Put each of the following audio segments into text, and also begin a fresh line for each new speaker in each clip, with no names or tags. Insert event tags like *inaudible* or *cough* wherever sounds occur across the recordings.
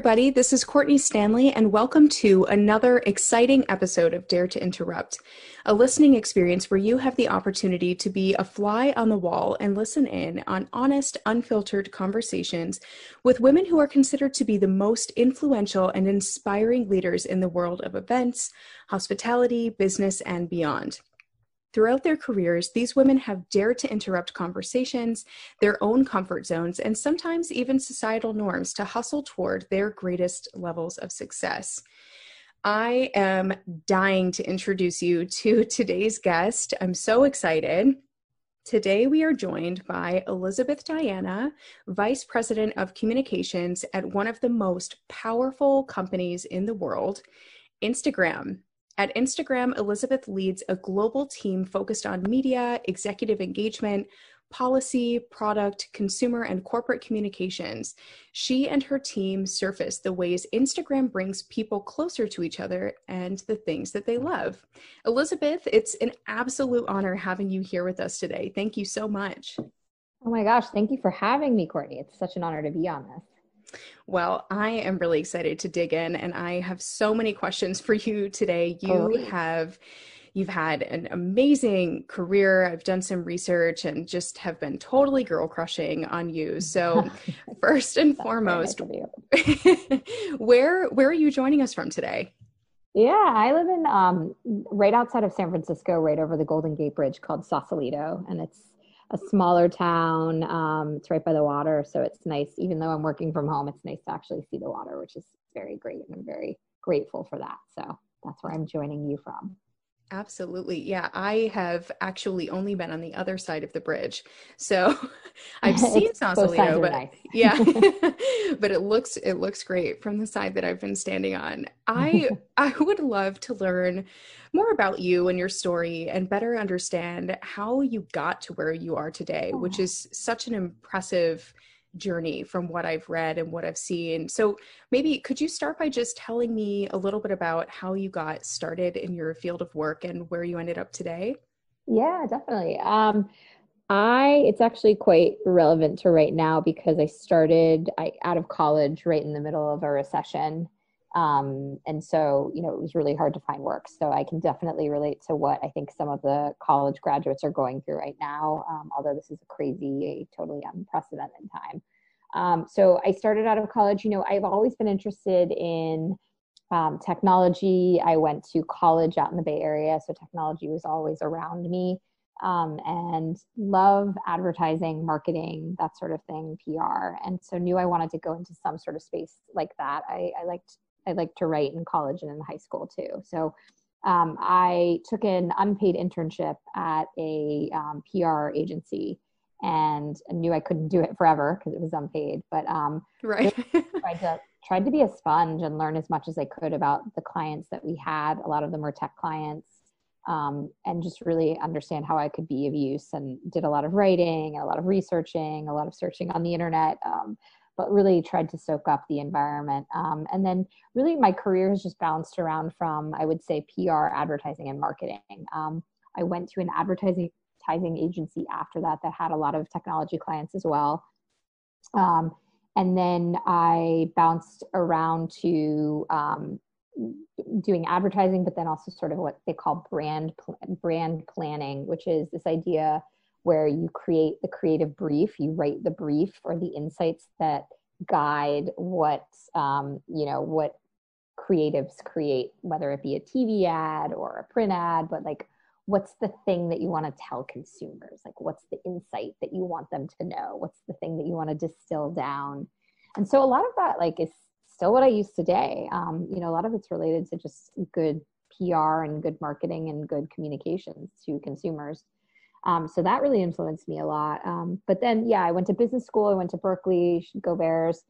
Everybody. This is Courtney Stanley, and welcome to another exciting episode of Dare to Interrupt, a listening experience where you have the opportunity to be a fly on the wall and listen in on honest, unfiltered conversations with women who are considered to be the most influential and inspiring leaders in the world of events, hospitality, business, and beyond. Throughout their careers, these women have dared to interrupt conversations, their own comfort zones, and sometimes even societal norms to hustle toward their greatest levels of success. I am dying to introduce you to *laughs* today's guest. I'm so excited. Today, we are joined by Elizabeth Diana, Vice President of Communications at one of the most powerful companies in the world, Instagram. At Instagram, Elizabeth leads a global team focused on media, executive engagement, policy, product, consumer, and corporate communications. She and her team surface the ways Instagram brings people closer to each other and the things that they love. Elizabeth, it's an absolute honor having you here with us today. Thank you so much.
Oh my gosh, thank you for having me, Courtney. It's such an honor to be on this.
Well, I am really excited to dig in and I have so many questions for you today. You have you've had an amazing career. I've done some research and just have been totally girl crushing on you. So, *laughs* first and foremost, *laughs* where where are you joining us from today?
Yeah, I live in um, right outside of San Francisco, right over the Golden Gate Bridge called Sausalito, and it's a smaller town. Um, it's right by the water, so it's nice. Even though I'm working from home, it's nice to actually see the water, which is very great, and I'm very grateful for that. So that's where I'm joining you from.
Absolutely. Yeah, I have actually only been on the other side of the bridge. So *laughs* I've *laughs* seen Sausalito, but nice. *laughs* yeah. but it looks it looks great from the side that I've been standing on. I I would love to learn more about you and your story and better understand how you got to where you are today, which is such an impressive journey from what I've read and what I've seen. So maybe could you start by just telling me a little bit about how you got started in your field of work and where you ended up today?
Yeah, definitely. Um, I it's actually quite relevant to right now because I started I, out of college right in the middle of a recession um, and so, you know, it was really hard to find work. So I can definitely relate to what I think some of the college graduates are going through right now, um, although this is a crazy, totally unprecedented time. Um, so I started out of college, you know, I've always been interested in um, technology. I went to college out in the Bay Area, so technology was always around me. Um, and love advertising, marketing, that sort of thing, PR. And so knew I wanted to go into some sort of space like that. I, I liked I like to write in college and in high school too. So um, I took an unpaid internship at a um, PR agency and knew I couldn't do it forever because it was unpaid. But um,
right, *laughs*
tried to tried to be a sponge and learn as much as I could about the clients that we had. A lot of them were tech clients, um, and just really understand how I could be of use. And did a lot of writing, a lot of researching, a lot of searching on the internet. Um, but really tried to soak up the environment. Um, and then really my career has just bounced around from, I would say, PR, advertising, and marketing. Um, I went to an advertising agency after that that had a lot of technology clients as well. Um, and then I bounced around to um, doing advertising, but then also sort of what they call brand brand planning, which is this idea where you create the creative brief, you write the brief or the insights that guide what um, you know what creatives create, whether it be a TV ad or a print ad, but like what's the thing that you want to tell consumers? Like what's the insight that you want them to know? What's the thing that you want to distill down? And so a lot of that like is still what I use today. Um, you know, a lot of it's related to just good PR and good marketing and good communications to consumers. Um, so that really influenced me a lot. Um, but then, yeah, I went to business school. I went to Berkeley, go Bears.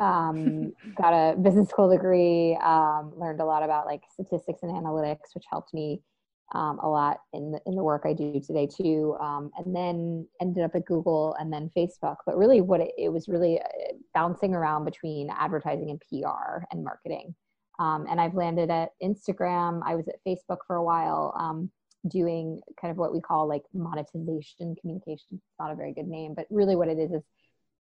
Um, *laughs* got a business school degree. Um, learned a lot about like statistics and analytics, which helped me um, a lot in the in the work I do today too. Um, and then ended up at Google and then Facebook. But really, what it, it was really uh, bouncing around between advertising and PR and marketing. and I've landed at Instagram. I was at Facebook for a while doing kind of what we call like monetization communication. It's not a very good name, but really what it is is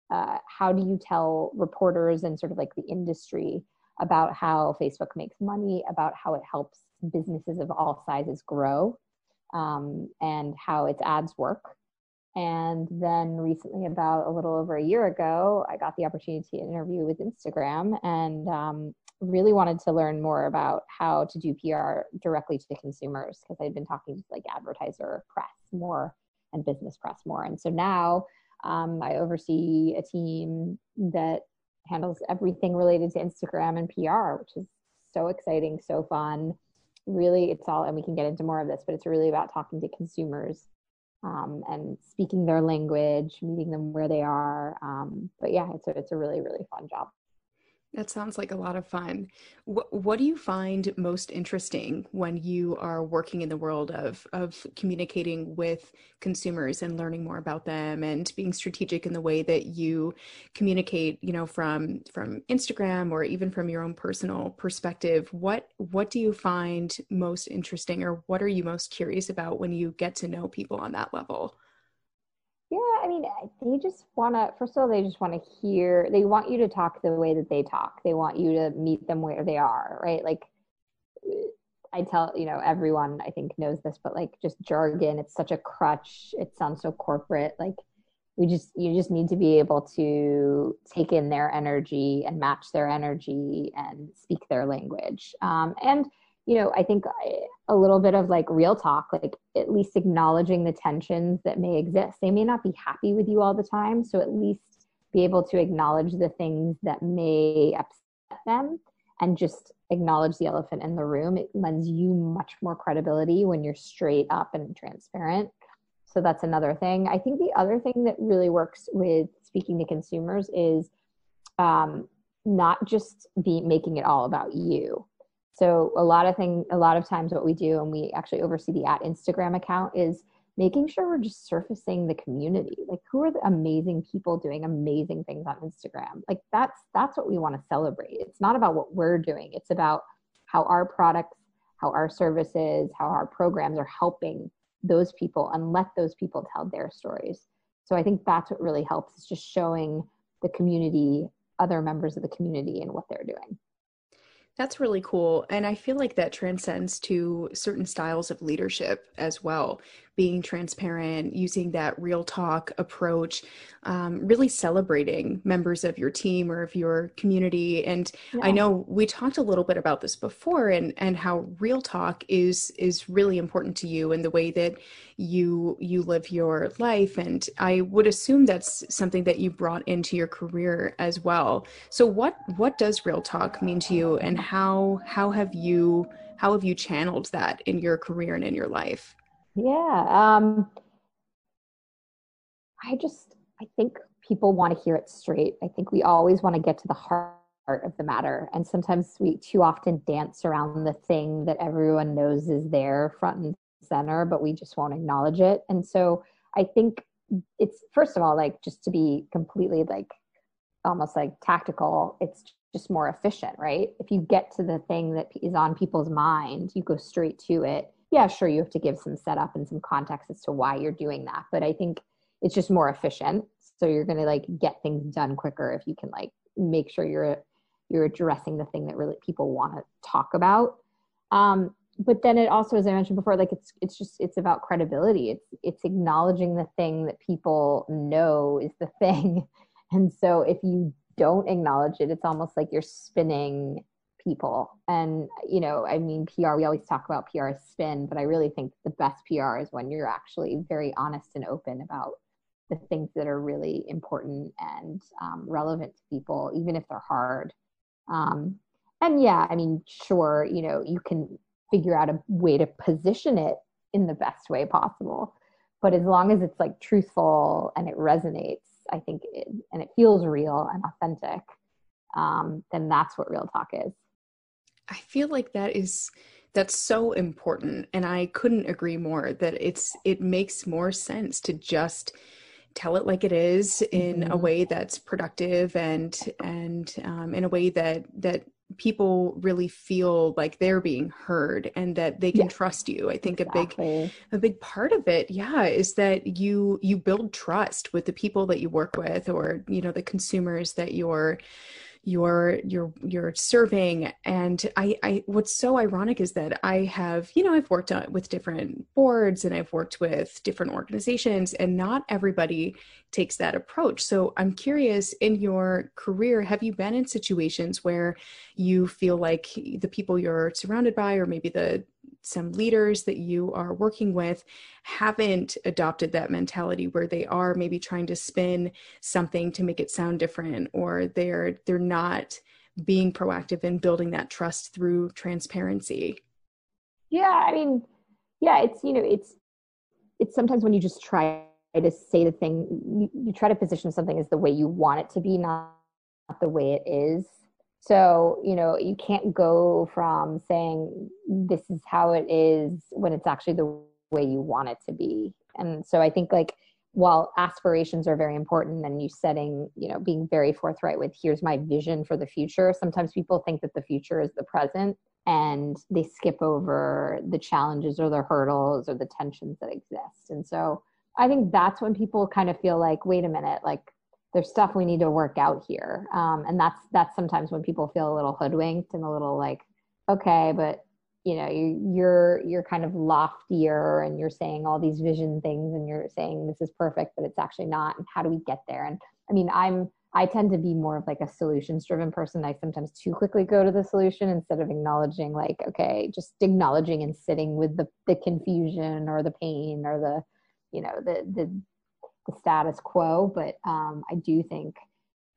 uh, how do you tell reporters and sort of like the industry about how Facebook makes money, about how it helps businesses of all sizes grow, um, and how its ads work. And then recently, about a little over a year ago, I got the opportunity to interview with Instagram and um, really wanted to learn more about how to do PR directly to consumers because I'd been talking to like advertiser press more and business press more. And so now um, I oversee a team that handles everything related to Instagram and PR, which is so exciting, so fun. Really, it's all, and we can get into more of this, but it's really about talking to consumers um, and speaking their language, meeting them where they are. Um, but yeah, it's a, it's a really, really fun job.
That sounds like a lot of fun. What, what do you find most interesting when you are working in the world of, of communicating with consumers and learning more about them and being strategic in the way that you communicate, you know, from from Instagram or even from your own personal perspective? What what do you find most interesting or what are you most curious about when you get to know people on that level?
I mean, they just want to, first of all, they just want to hear, they want you to talk the way that they talk. They want you to meet them where they are, right? Like, I tell, you know, everyone I think knows this, but like just jargon, it's such a crutch. It sounds so corporate. Like, we just, you just need to be able to take in their energy and match their energy and speak their language. Um, and, you know, I think a little bit of like real talk, like at least acknowledging the tensions that may exist. They may not be happy with you all the time. So at least be able to acknowledge the things that may upset them and just acknowledge the elephant in the room. It lends you much more credibility when you're straight up and transparent. So that's another thing. I think the other thing that really works with speaking to consumers is um, not just be making it all about you so a lot of thing, a lot of times what we do, and we actually oversee the at Instagram account is making sure we're just surfacing the community. Like who are the amazing people doing amazing things on Instagram? Like that's that's what we want to celebrate. It's not about what we're doing. It's about how our products, how our services, how our programs are helping those people and let those people tell their stories. So I think that's what really helps is just showing the community, other members of the community and what they're doing.
That's really cool. And I feel like that transcends to certain styles of leadership as well. Being transparent, using that real talk approach, um, really celebrating members of your team or of your community. And yeah. I know we talked a little bit about this before and, and how real talk is is really important to you and the way that you you live your life and i would assume that's something that you brought into your career as well so what what does real talk mean to you and how how have you how have you channeled that in your career and in your life
yeah um i just i think people want to hear it straight i think we always want to get to the heart of the matter and sometimes we too often dance around the thing that everyone knows is there front and center, but we just won't acknowledge it. And so I think it's first of all like just to be completely like almost like tactical, it's just more efficient, right? If you get to the thing that is on people's mind, you go straight to it. Yeah, sure, you have to give some setup and some context as to why you're doing that, but I think it's just more efficient. So you're going to like get things done quicker if you can like make sure you're you're addressing the thing that really people want to talk about. Um, but then it also as i mentioned before like it's it's just it's about credibility it's it's acknowledging the thing that people know is the *laughs* thing and so if you don't acknowledge it it's almost like you're spinning people and you know i mean pr we always talk about pr spin but i really think the best pr is when you're actually very honest and open about the things that are really important and um, relevant to people even if they're hard um, and yeah i mean sure you know you can figure out a way to position it in the best way possible. But as long as it's like truthful and it resonates, I think, it, and it feels real and authentic, um, then that's what real talk is.
I feel like that is that's so important and i couldn't agree more that it's it makes more sense to just tell it like it is in mm-hmm. a way that's productive and and um, in a way that that people really feel like they're being heard and that they can yeah. trust you i think exactly. a big a big part of it yeah is that you you build trust with the people that you work with or you know the consumers that you're you're you're you're serving. And I, I what's so ironic is that i have you know i've worked on, with different boards and i've worked with different organizations and not everybody takes that approach. So i'm curious in your career have you been in situations where you feel like the people you're surrounded by or maybe the some leaders that you are working with haven't adopted that mentality where they are maybe trying to spin something to make it sound different or they're they're not being proactive in building that trust through transparency?
Yeah i mean yeah it's you know it's it's sometimes when you just try to say the thing you, you try to position something as the way you want it to be not the way it is so, you know, you can't go from saying this is how it is when it's actually the way you want it to be. And so I think like while aspirations are very important and you setting, you know, being very forthright with here's my vision for the future, sometimes people think that the future is the present and they skip over the challenges or the hurdles or the tensions that exist. And so I think that's when people kind of feel like, wait a minute, like there's stuff we need to work out here. Um, and that's that's sometimes when people feel a little hoodwinked and a little like okay but you know you, you're you're kind of loftier and you're saying all these vision things and you're saying this is perfect but it's actually not. And how do we get there? And i mean i'm i tend to be more of like a solutions driven person. I sometimes too quickly go to the solution instead of acknowledging like okay just acknowledging and sitting with the the confusion or the pain or the you know the the the status quo, but um, I do think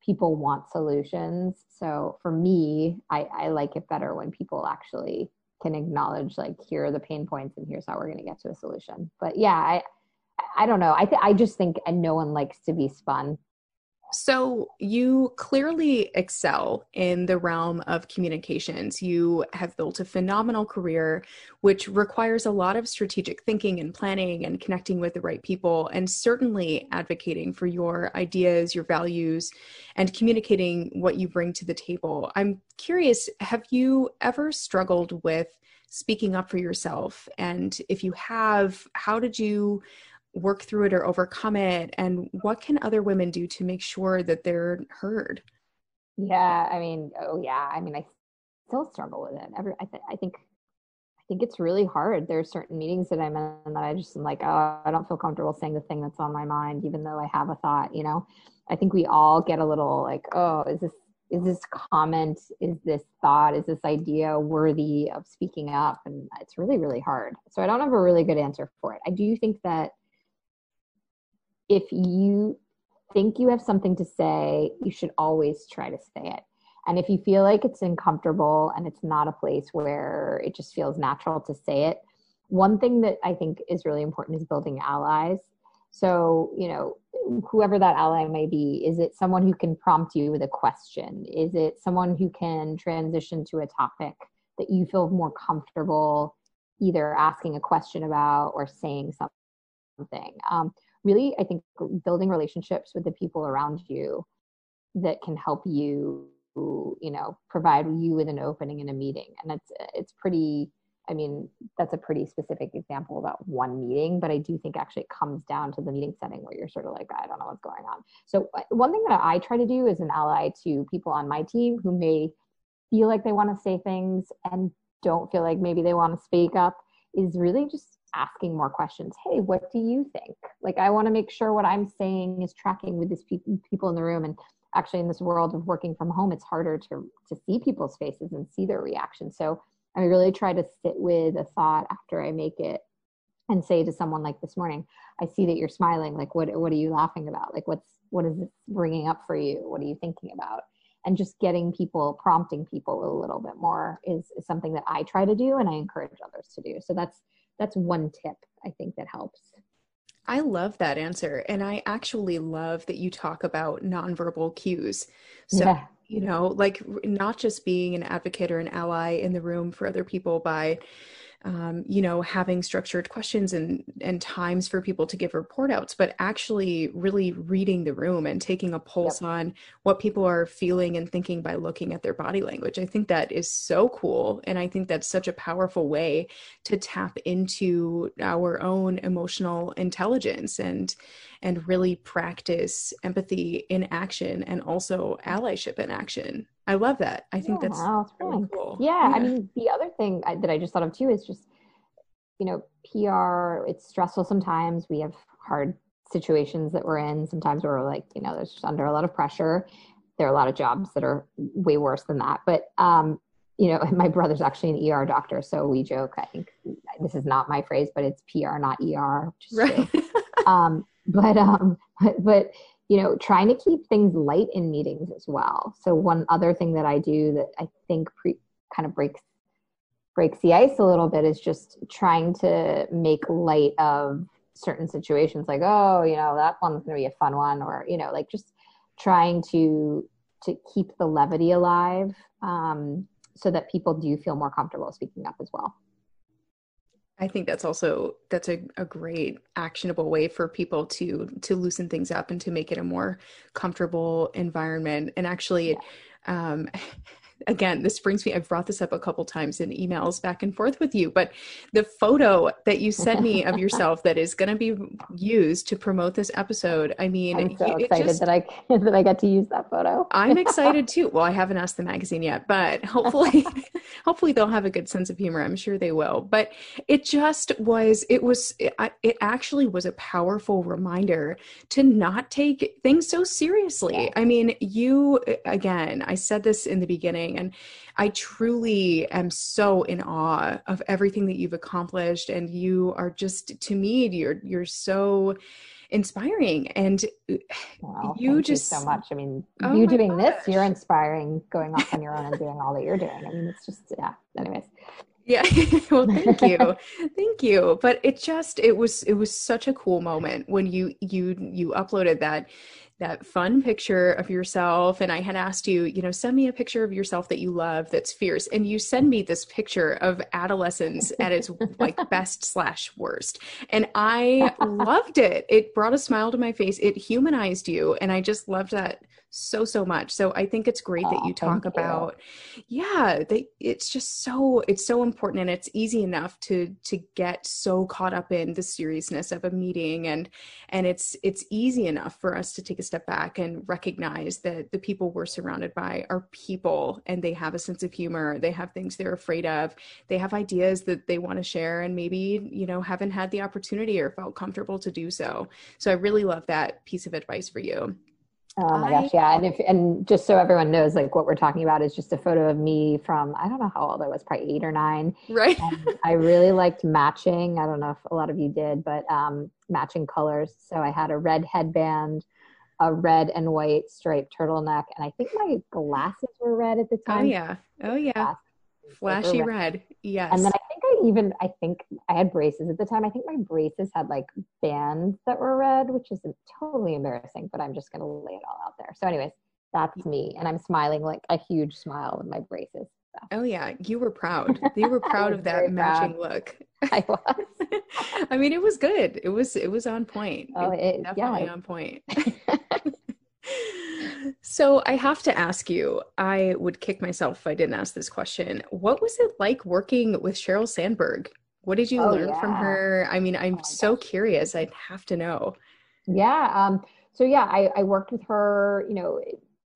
people want solutions. So for me, I, I like it better when people actually can acknowledge like here are the pain points and here's how we're going to get to a solution. But yeah, I I don't know. I th- I just think and no one likes to be spun.
So, you clearly excel in the realm of communications. You have built a phenomenal career, which requires a lot of strategic thinking and planning and connecting with the right people, and certainly advocating for your ideas, your values, and communicating what you bring to the table. I'm curious have you ever struggled with speaking up for yourself? And if you have, how did you? Work through it or overcome it and what can other women do to make sure that they're heard?
Yeah i mean oh yeah i mean i still struggle with it. Every i, th- I think i think it's really hard. There are certain meetings that i'm in that i just am like oh i don't feel comfortable saying the thing that's on my mind even though i have a thought you know? I think we all get a little like oh is this is this comment is this thought is this idea worthy of speaking up? And it's really really hard. So i don't have a really good answer for it. I do think that if you think you have something to say, you should always try to say it. And if you feel like it's uncomfortable and it's not a place where it just feels natural to say it, one thing that I think is really important is building allies. So, you know, whoever that ally may be, is it someone who can prompt you with a question? Is it someone who can transition to a topic that you feel more comfortable either asking a question about or saying something? Um, really i think building relationships with the people around you that can help you you know provide you with an opening in a meeting. And it's it's pretty i mean that's a pretty specific example about one meeting but i do think actually it comes down to the meeting setting where you're sort of like i don't know what's going on. So uh, one thing that i try to do as an ally to people on my team who may feel like they want to say things and don't feel like maybe they want to speak up is really just asking more questions. Hey, what do you think? Like, I want to make sure what I'm saying is tracking with these pe- people in the room. And actually, in this world of working from home, it's harder to to see people's faces and see their reactions. So I really try to sit with a thought after I make it and say to someone like this morning, I see that you're smiling. Like, what what are you laughing about? Like, what's what is this bringing up for you? What are you thinking about? And just getting people, prompting people a little bit more is, is something that I try to do, and I encourage others to do. So that's that's one tip I think that helps.
I love that answer. And I actually love that you talk about nonverbal cues. So, yeah. you know, like not just being an advocate or an ally in the room for other people by um, you know having structured questions and and times for people to give report outs but actually really reading the room and taking a pulse yep. on what people are feeling and thinking by looking at their body language i think that is so cool and i think that's such a powerful way to tap into our own emotional intelligence and and really practice empathy in action and also allyship in action. I love that. I think yeah, that's really cool.
Yeah, yeah, I mean, the other thing that I just thought of too is just, you know, PR, it's stressful sometimes. We have hard situations that we're in. Sometimes we're like, you know, there's just under a lot of pressure. There are a lot of jobs that are way worse than that. But, um, you know, *laughs* my brother's actually an ER doctor. So we joke, I think this is not my phrase, but it's PR, not ER. right. *laughs* um, but um but, but you know trying to keep things light in meetings as well. So one other thing that i do that i think pre- kind of breaks breaks the ice a little bit is just trying to make light of certain situations like oh you know that one's going to be a fun one or you know like just trying to to keep the levity alive um, so that people do feel more comfortable speaking up as well
I think that's also that's a, a great actionable way for people to to loosen things up and to make it a more comfortable environment. And actually, yeah. um, *laughs* again, this brings me, I've brought this up a couple times in emails back and forth with you, but the photo that you sent me of *laughs* yourself that is going to be used to promote this episode. I mean,
I'm so excited just, that I, *laughs* that I get to use that photo.
I'm excited too. Well, I haven't asked the magazine yet, but hopefully, hopefully they'll have a good sense of humor. I'm sure they will, but it just was, it was, it, it actually was a powerful reminder to not take things so seriously. I mean, you, again, I said this in the beginning, and I truly am so in awe of everything that you've accomplished. And you are just, to me, you're, you're so inspiring. And
well, you just you so much. I mean oh you doing gosh. this you're inspiring going off on your own and doing all that you're doing. I mean it's just yeah. Anyways.
Yeah. *laughs* Well thank you. *laughs* Thank you. But it just it was it was such a cool moment when you you you uploaded that that fun picture of yourself. And i had asked you you know send me a picture of yourself that you love that's fierce. And you send me this picture of adolescence at its like *laughs* best slash worst. And i *laughs* loved it. It brought a smile to my face. It humanized you. And i just loved that so so much. So i think it's great oh, that you talk about you. yeah they, it's just so it's so important and it's easy enough to to get so caught up in the seriousness of a meeting and and it's it's easy enough for us to take a step back and recognize that the people we're surrounded by are people and they have a sense of humor they have things they're afraid of they have ideas that they want to share and maybe you know haven't had the opportunity or felt comfortable to do so. So i really love that piece of advice for you
Oh my I, gosh, yeah. And if and just so everyone knows, like what we're talking about is just a photo of me from I don't know how old I was, probably eight or nine.
Right.
And I really liked matching. I don't know if a lot of you did, but um, matching colors. So I had a red headband, a red and white striped turtleneck, and I think my glasses were red at the oh, time.
Oh yeah. Oh yeah. Flashy red. red. Yes.
And then I even I think I had braces at the time. I think my braces had like bands that were red, which is totally embarrassing, but I'm just gonna lay it all out there. So, anyways, that's me, and I'm smiling like a huge smile with my braces. So.
Oh yeah, you were proud. You were *laughs* proud of that matching proud. look.
I was. *laughs*
I mean, it was good. It was it was on point. Oh, it, it definitely yeah. on point. *laughs* So I have to ask you, I would kick myself if I didn't ask this question. What was it like working with Sheryl Sandberg? What did you oh, learn yeah. from her? I mean, I'm oh, so gosh. curious. I'd have to know.
Yeah. Um, so yeah, I, I worked with her, you know,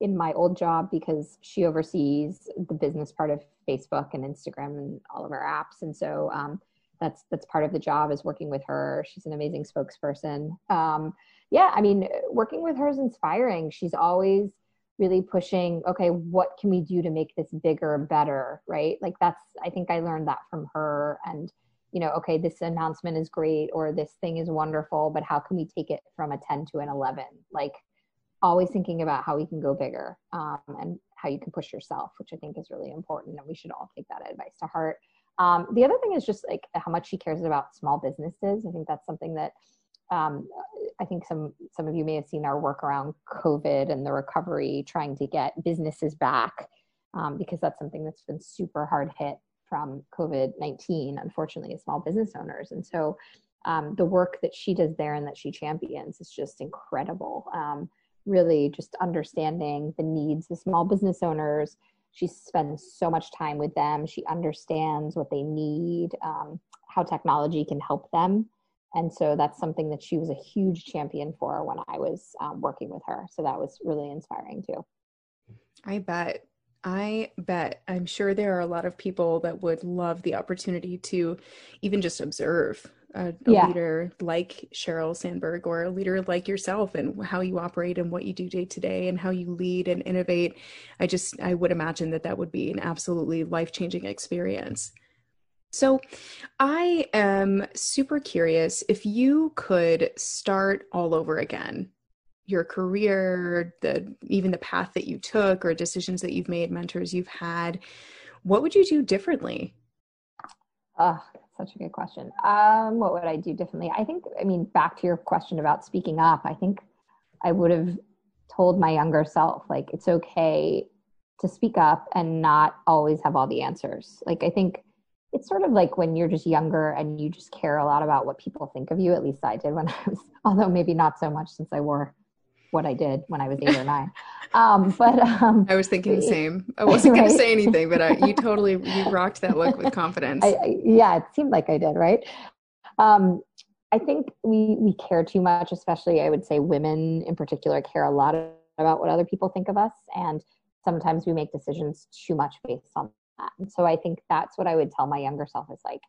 in my old job because she oversees the business part of Facebook and Instagram and all of our apps. And so um, that's that's part of the job is working with her. She's an amazing spokesperson. Um, yeah, I mean, working with her is inspiring. She's always really pushing, okay, what can we do to make this bigger, better, right? Like that's, I think I learned that from her. And, you know, okay, this announcement is great or this thing is wonderful, but how can we take it from a 10 to an 11? Like always thinking about how we can go bigger um, and how you can push yourself, which I think is really important. And we should all take that advice to heart. Um, the other thing is just like how much she cares about small businesses. I think that's something that um, I think some some of you may have seen our work around COVID and the recovery, trying to get businesses back, um, because that's something that's been super hard hit from COVID 19, unfortunately, small business owners. And so um, the work that she does there and that she champions is just incredible. Um, really, just understanding the needs of small business owners. She spends so much time with them. She understands what they need, um, how technology can help them. And so that's something that she was a huge champion for when I was um, working with her. So that was really inspiring too.
I bet. I bet. I'm sure there are a lot of people that would love the opportunity to even just observe a, a yeah. leader like Sheryl Sandberg or a leader like yourself and how you operate and what you do day to day and how you lead and innovate. I just, I would imagine that that would be an absolutely life changing experience. So, I am super curious if you could start all over again your career, the even the path that you took or decisions that you've made, mentors you've had, what would you do differently?
Oh, such a good question. Um, what would I do differently? I think, I mean, back to your question about speaking up, I think I would have told my younger self, like, it's okay to speak up and not always have all the answers. Like, I think it's sort of like when you're just younger and you just care a lot about what people think of you. At least I did when *laughs* I was, although maybe not so much since I wore what I did when I was eight or *laughs* nine. Um, but um,
I was thinking the same. I wasn't right? going to say anything, but I, you *laughs* totally you rocked that look with confidence.
I, I, yeah, it seemed like I did, right? Um, I think we we care too much, especially I would say women in particular care a lot about what other people think of us, and sometimes we make decisions too much based on. And so I think that's what I would tell my younger self is like,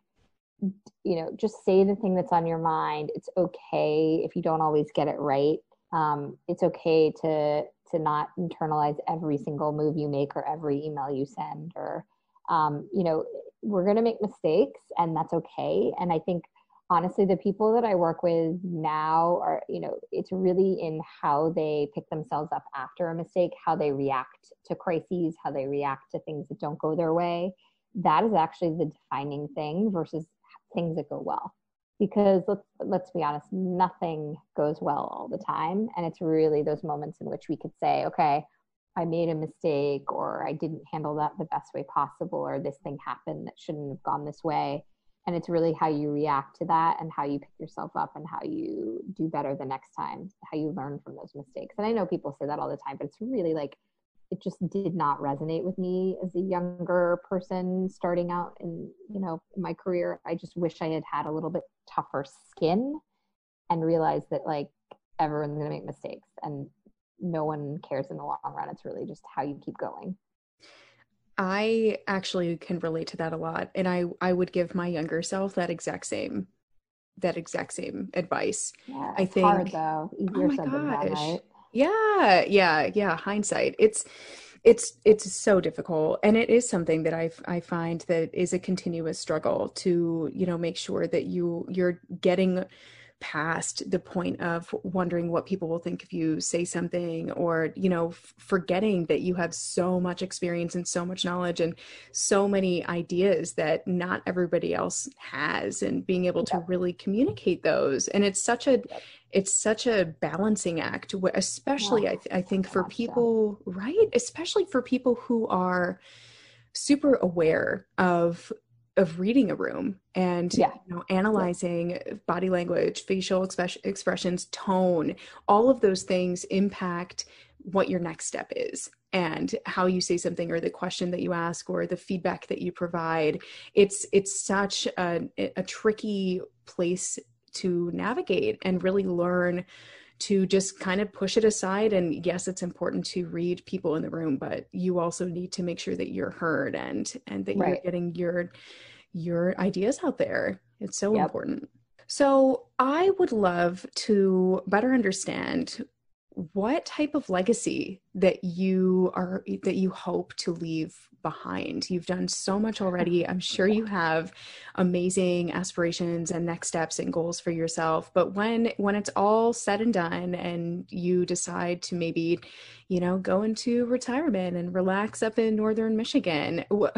you know, just say the thing that's on your mind. It's okay if you don't always get it right um, it's okay to to not internalize every single move you make or every email you send or um, you know we're going to make mistakes and that's okay and i think honestly the people that i work with now are you know it's really in how they pick themselves up after a mistake how they react to crises how they react to things that don't go their way. That is actually the defining thing versus things that go well. Because let's let's be honest nothing goes well all the time. And it's really those moments in which we could say okay i made a mistake or i didn't handle that the best way possible or this thing happened that shouldn't have gone this way and it's really how you react to that and how you pick yourself up and how you do better the next time how you learn from those mistakes. And i know people say that all the time but it's really like it just did not resonate with me as a younger person starting out in you know my career. I just wish i had had a little bit tougher skin and realized that like everyone's going to make mistakes and no one cares in the long run. It's really just how you keep going
i actually can relate to that a lot and i i would give my younger self that exact same that exact same advice
yeah, i think hard though easier oh said than done right
yeah, yeah, yeah. Hindsight. It's it's it's so difficult and it is something that i i find that is a continuous struggle to you know make sure that you you're getting past the point of wondering what people will think if you say something or you know f- forgetting that you have so much experience and so much knowledge and so many ideas that not everybody else has and being able to really communicate those. And it's such a it's such a balancing act especially yeah. I, th- I, think for people right? Especially for people who are super aware of of reading a room and yeah. you know analyzing yeah. body language facial express- expressions tone all of those things impact what your next step is and how you say something or the question that you ask or the feedback that you provide it's it's such a, a tricky place to navigate and really learn to just kind of push it aside and yes it's important to read people in the room but you also need to make sure that you're heard and and that right. you're getting your your ideas out there it's so yep. important so i would love to better understand what type of legacy that you are that you hope to leave behind. You've done so much already. I'm sure you have amazing aspirations and next steps and goals for yourself. But when when it's all said and done and you decide to maybe you know go into retirement and relax up in northern michigan *laughs* what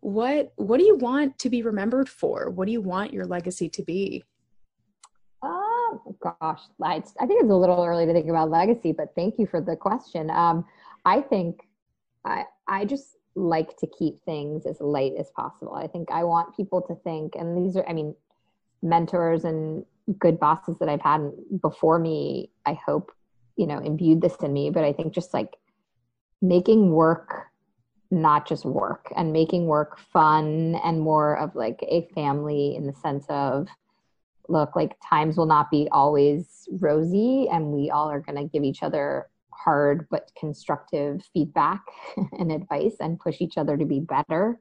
what, what, do you want to be remembered for? What do you want your legacy to be?
Oh, gosh, I, I think it's a little early to think about legacy, but thank you for the question. Um, I think I, I just like to keep things as light as possible. I think I want people to think, and these are, I mean, mentors and good bosses that I've had before me, I hope, you know, imbued this in me. But I think just like making work not just work and making work fun and more of like a family in the sense of look like times will not be always rosy and we all are going to give each other hard but constructive feedback *laughs* and advice and push each other to be better.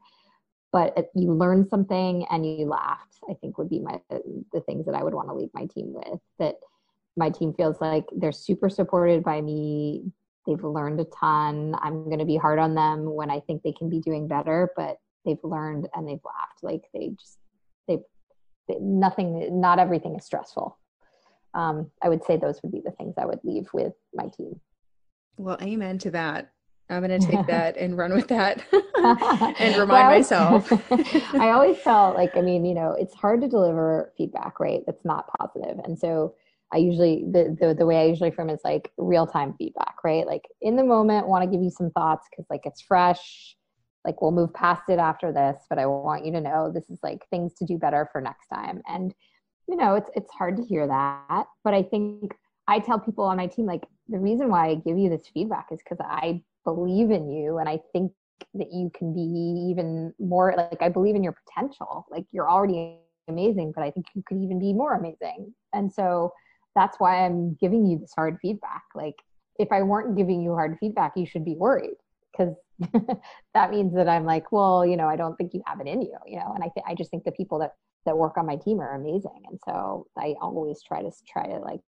But you learned something and you laughed i think would be my the things that i would want to leave my team with that my team feels like they're super supported by me. They've learned a ton. I'm going to be hard on them when i think they can be doing better but they've learned and they've laughed. Like they just they, they nothing not everything is stressful. Um, i would say those would be the things i would leave with my team
well, amen to that. I'm going to take *laughs* that and run with that *laughs* and remind well, myself. *laughs*
I always felt like, I mean, you know, it's hard to deliver feedback, right? That's not positive. And so I usually, the, the, the way I usually frame it is like real time feedback, right? Like in the moment, want to give you some thoughts because like it's fresh. Like we'll move past it after this, but I want you to know this is like things to do better for next time. And, you know, it's, it's hard to hear that, but I think I tell people on my team, like, the reason why I give you this feedback is because I believe in you and I think that you can be even more like I believe in your potential. Like you're already amazing, but I think you could even be more amazing. And so that's why I'm giving you this hard feedback. Like if I weren't giving you hard feedback, you should be worried because *laughs* that means that I'm like, well, you know, I don't think you have it in you, you know. And I think I just think the people that that work on my team are amazing, and so I always try to try to like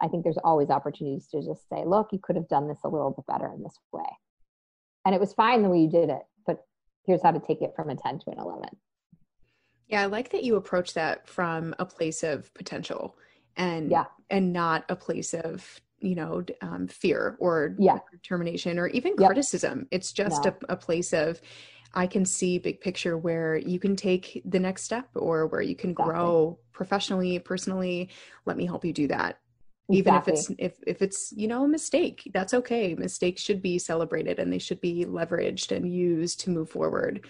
I think there's always opportunities to just say, look, you could have done this a little bit better in this way. And it was fine the way you did it, but here's how to take it from a 10 to an 11.
Yeah, I like that you approach that from a place of potential and yeah. and not a place of you know um, fear or
yeah.
determination or even yep. criticism. It's just a, a place of I can see big picture where you can take the next step or where you can exactly. grow professionally, personally. Let me help you do that even if it's if, if it's you know a mistake that's okay. Mistakes should be celebrated and they should be leveraged and used to move forward.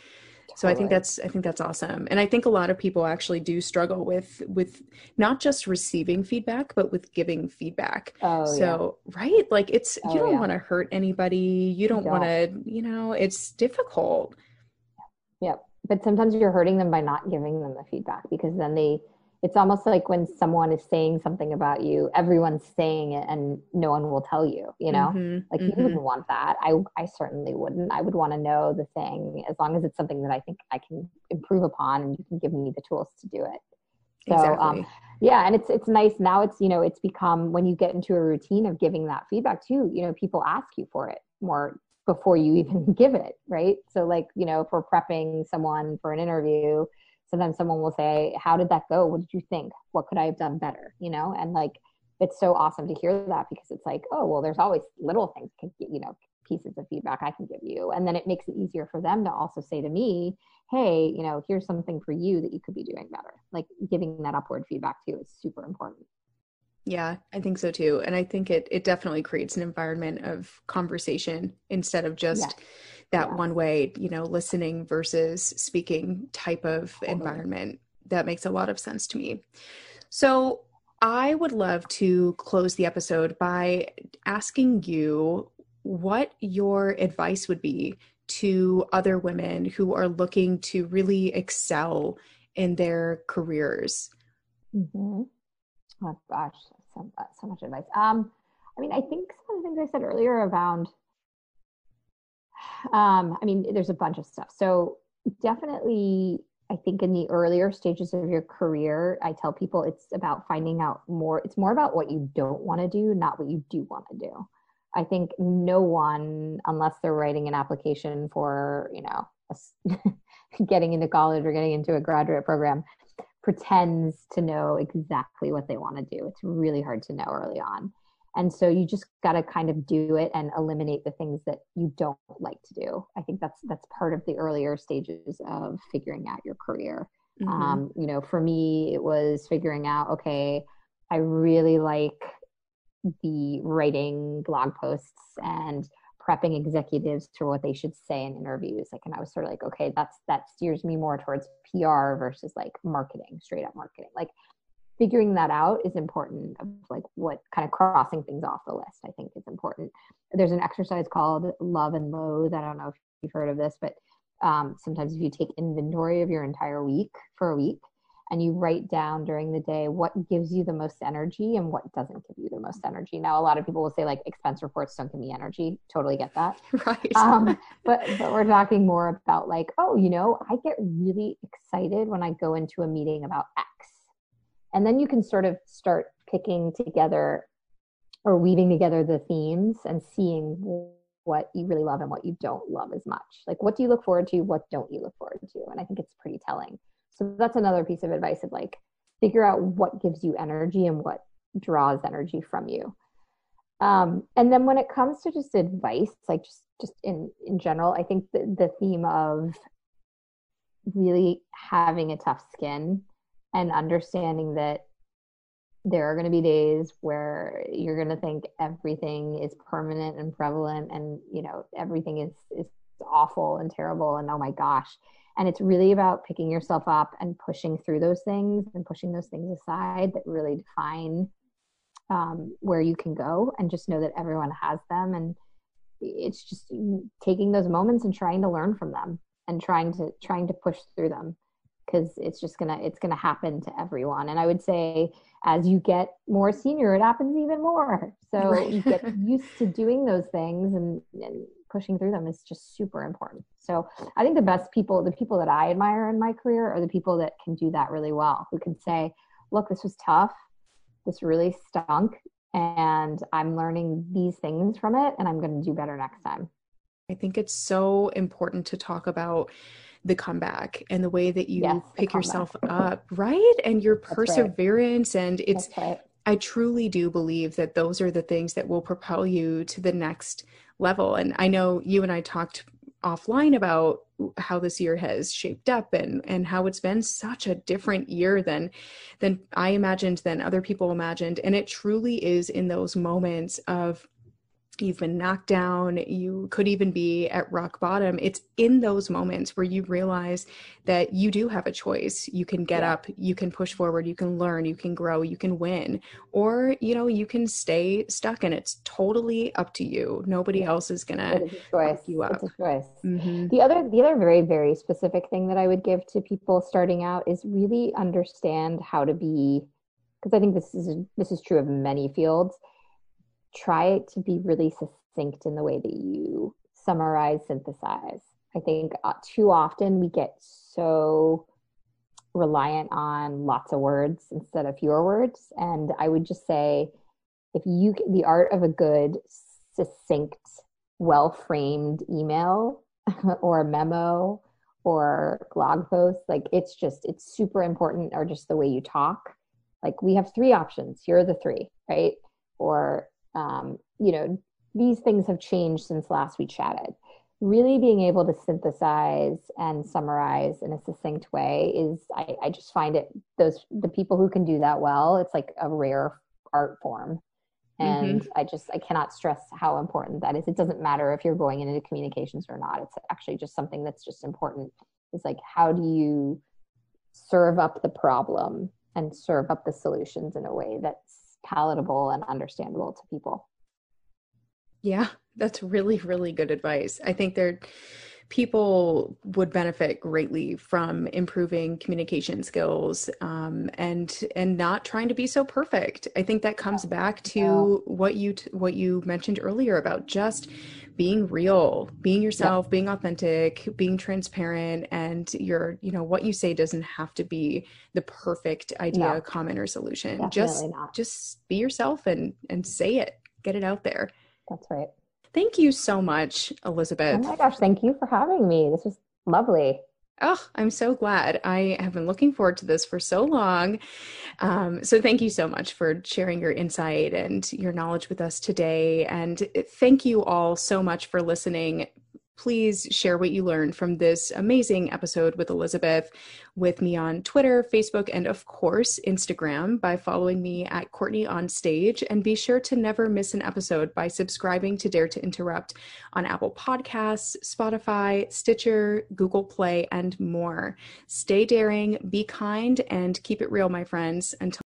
So i think that's i think that's awesome. And i think a lot of people actually do struggle with with not just receiving feedback but with giving feedback.
Oh,
so yeah. right? Like it's oh, you don't yeah. want to hurt anybody. You don't, don't. want to you know it's difficult.
Yep. But sometimes you're hurting them by not giving them the feedback because then they it's almost like when someone is saying something about you everyone's saying it and no one will tell you you know? Mm-hmm, like mm-hmm. you wouldn't want that. I i certainly wouldn't. I would want to know the thing as long as it's something that i think i can improve upon and you can give me the tools to do it. So um, exactly. um yeah and it's it's nice. Now it's you know it's become when you get into a routine of giving that feedback too you know people ask you for it more before you even *laughs* give it right? So like you know if we're prepping someone for an interview sometimes someone will say how did that go? What did you think? What could i have done better? You know and like it's so awesome to hear that because it's like oh well there's always little things you know pieces of feedback i can give you. And then it makes it easier for them to also say to me hey you know here's something for you that you could be doing better. Like giving that upward feedback too is super important
yeah, I think so too. And I think it it definitely creates an environment of conversation instead of just yes. that yeah. one way, you know, listening versus speaking type of totally. environment. That makes a lot of sense to me. So, I would love to close the episode by asking you what your advice would be to other women who are looking to really excel in their careers.
Mm-hmm. Oh gosh, so, so much advice. Um, I mean, I think some of the things I said earlier around. Um, I mean, there's a bunch of stuff. So definitely, I think in the earlier stages of your career, I tell people it's about finding out more. It's more about what you don't want to do, not what you do want to do. I think no one, unless they're writing an application for, you know, a, *laughs* getting into college or getting into a graduate program, pretends to know exactly what they want to do. It's really hard to know early on. And so you just got to kind of do it and eliminate the things that you don't like to do. I think that's that's part of the earlier stages of figuring out your career. Mm-hmm. Um, you know, for me, it was figuring out, okay, I really like the writing blog posts and prepping executives for what they should say in interviews like and i was sort of like okay that's that steers me more towards pr versus like marketing straight up marketing. Like figuring that out is important of like what kind of crossing things off the list i think is important. There's an exercise called love and loathe. I don't know if you've heard of this but um, sometimes if you take inventory of your entire week for a week and you write down during the day what gives you the most energy and what doesn't give you the most energy. Now, a lot of people will say like expense reports don't give me energy. Totally get that. *laughs*
Right.
Um, but but we're talking more about like, oh, you know, I get really excited when I go into a meeting about X, and then you can sort of start picking together or weaving together the themes and seeing what you really love and what you don't love as much. Like, what do you look forward to? What don't you look forward to? And I think it's pretty telling. So that's another piece of advice of like figure out what gives you energy and what draws energy from you. Um, and then when it comes to just advice, like just just in in general, I think the, the theme of really having a tough skin and understanding that there are going to be days where you're going to think everything is permanent and prevalent and you know everything is is awful and terrible and oh my gosh and it's really about picking yourself up and pushing through those things and pushing those things aside that really define um, where you can go and just know that everyone has them. And it's just taking those moments and trying to learn from them and trying to trying to push through them because it's just gonna it's gonna happen to everyone. And i would say as you get more senior it happens even more. So right. you get *laughs* used to doing those things and, and pushing through them is just super important. So I think the best people, the people that I admire in my career are the people that can do that really well, who can say, look, this was tough. This really stunk. And I'm learning these things from it and I'm going to do better next time.
I think it's so important to talk about the comeback and the way that you yes, pick yourself up, right? And your perseverance. Right. And it's, right. I truly do believe that those are the things that will propel you to the next level. And I know you and I talked offline about how this year has shaped up and and how it's been such a different year than than I imagined than other people imagined and it truly is in those moments of you've been knocked down, you could even be at rock bottom. It's in those moments where you realize that you do have a choice. You can get yeah. up, you can push forward, you can learn, you can grow, you can win, or you know, you can stay stuck and it's totally up to you. Nobody else is gonna
choice. you up. It's a choice. Mm-hmm. The other the other very, very specific thing that I would give to people starting out is really understand how to be because I think this is this is true of many fields try to be really succinct in the way that you summarize, synthesize. I think uh, too often we get so reliant on lots of words instead of fewer words. And I would just say, if you, the art of a good, succinct, well framed email *laughs* or a memo or blog post, like it's just, it's super important, or just the way you talk. Like we have three options. Here are the three, right? Or um, you know, these things have changed since last we chatted. Really being able to synthesize and summarize in a succinct way is, I, I just find it, those, the people who can do that well, it's like a rare art form. And mm-hmm. I just, I cannot stress how important that is. It doesn't matter if you're going into communications or not. It's actually just something that's just important. Is like, how do you serve up the problem and serve up the solutions in a way that's palatable and understandable to people.
Yeah, that's really, really good advice. I think there people would benefit greatly from improving communication skills um, and and not trying to be so perfect. I think that comes back to yeah. what you t- what you mentioned earlier about just being real, being yourself, being authentic, being transparent, and your, you know, what you say doesn't have to be the perfect idea, no. comment, or solution. Definitely just not. just be yourself and and say it. Get it out there.
That's right.
Thank you so much, Elizabeth.
Oh my gosh, thank you for having me. This was lovely.
Oh, I'm so glad. I have been looking forward to this for so long. Um, so, thank you so much for sharing your insight and your knowledge with us today. And thank you all so much for listening please share what you learned from this amazing episode with Elizabeth with me on Twitter, Facebook, and of course, Instagram by following me at Courtney on Stage. And be sure to never miss an episode by subscribing to Dare to Interrupt on Apple Podcasts, Spotify, Stitcher, Google Play, and more. Stay daring, be kind, and keep it real, my friends. Until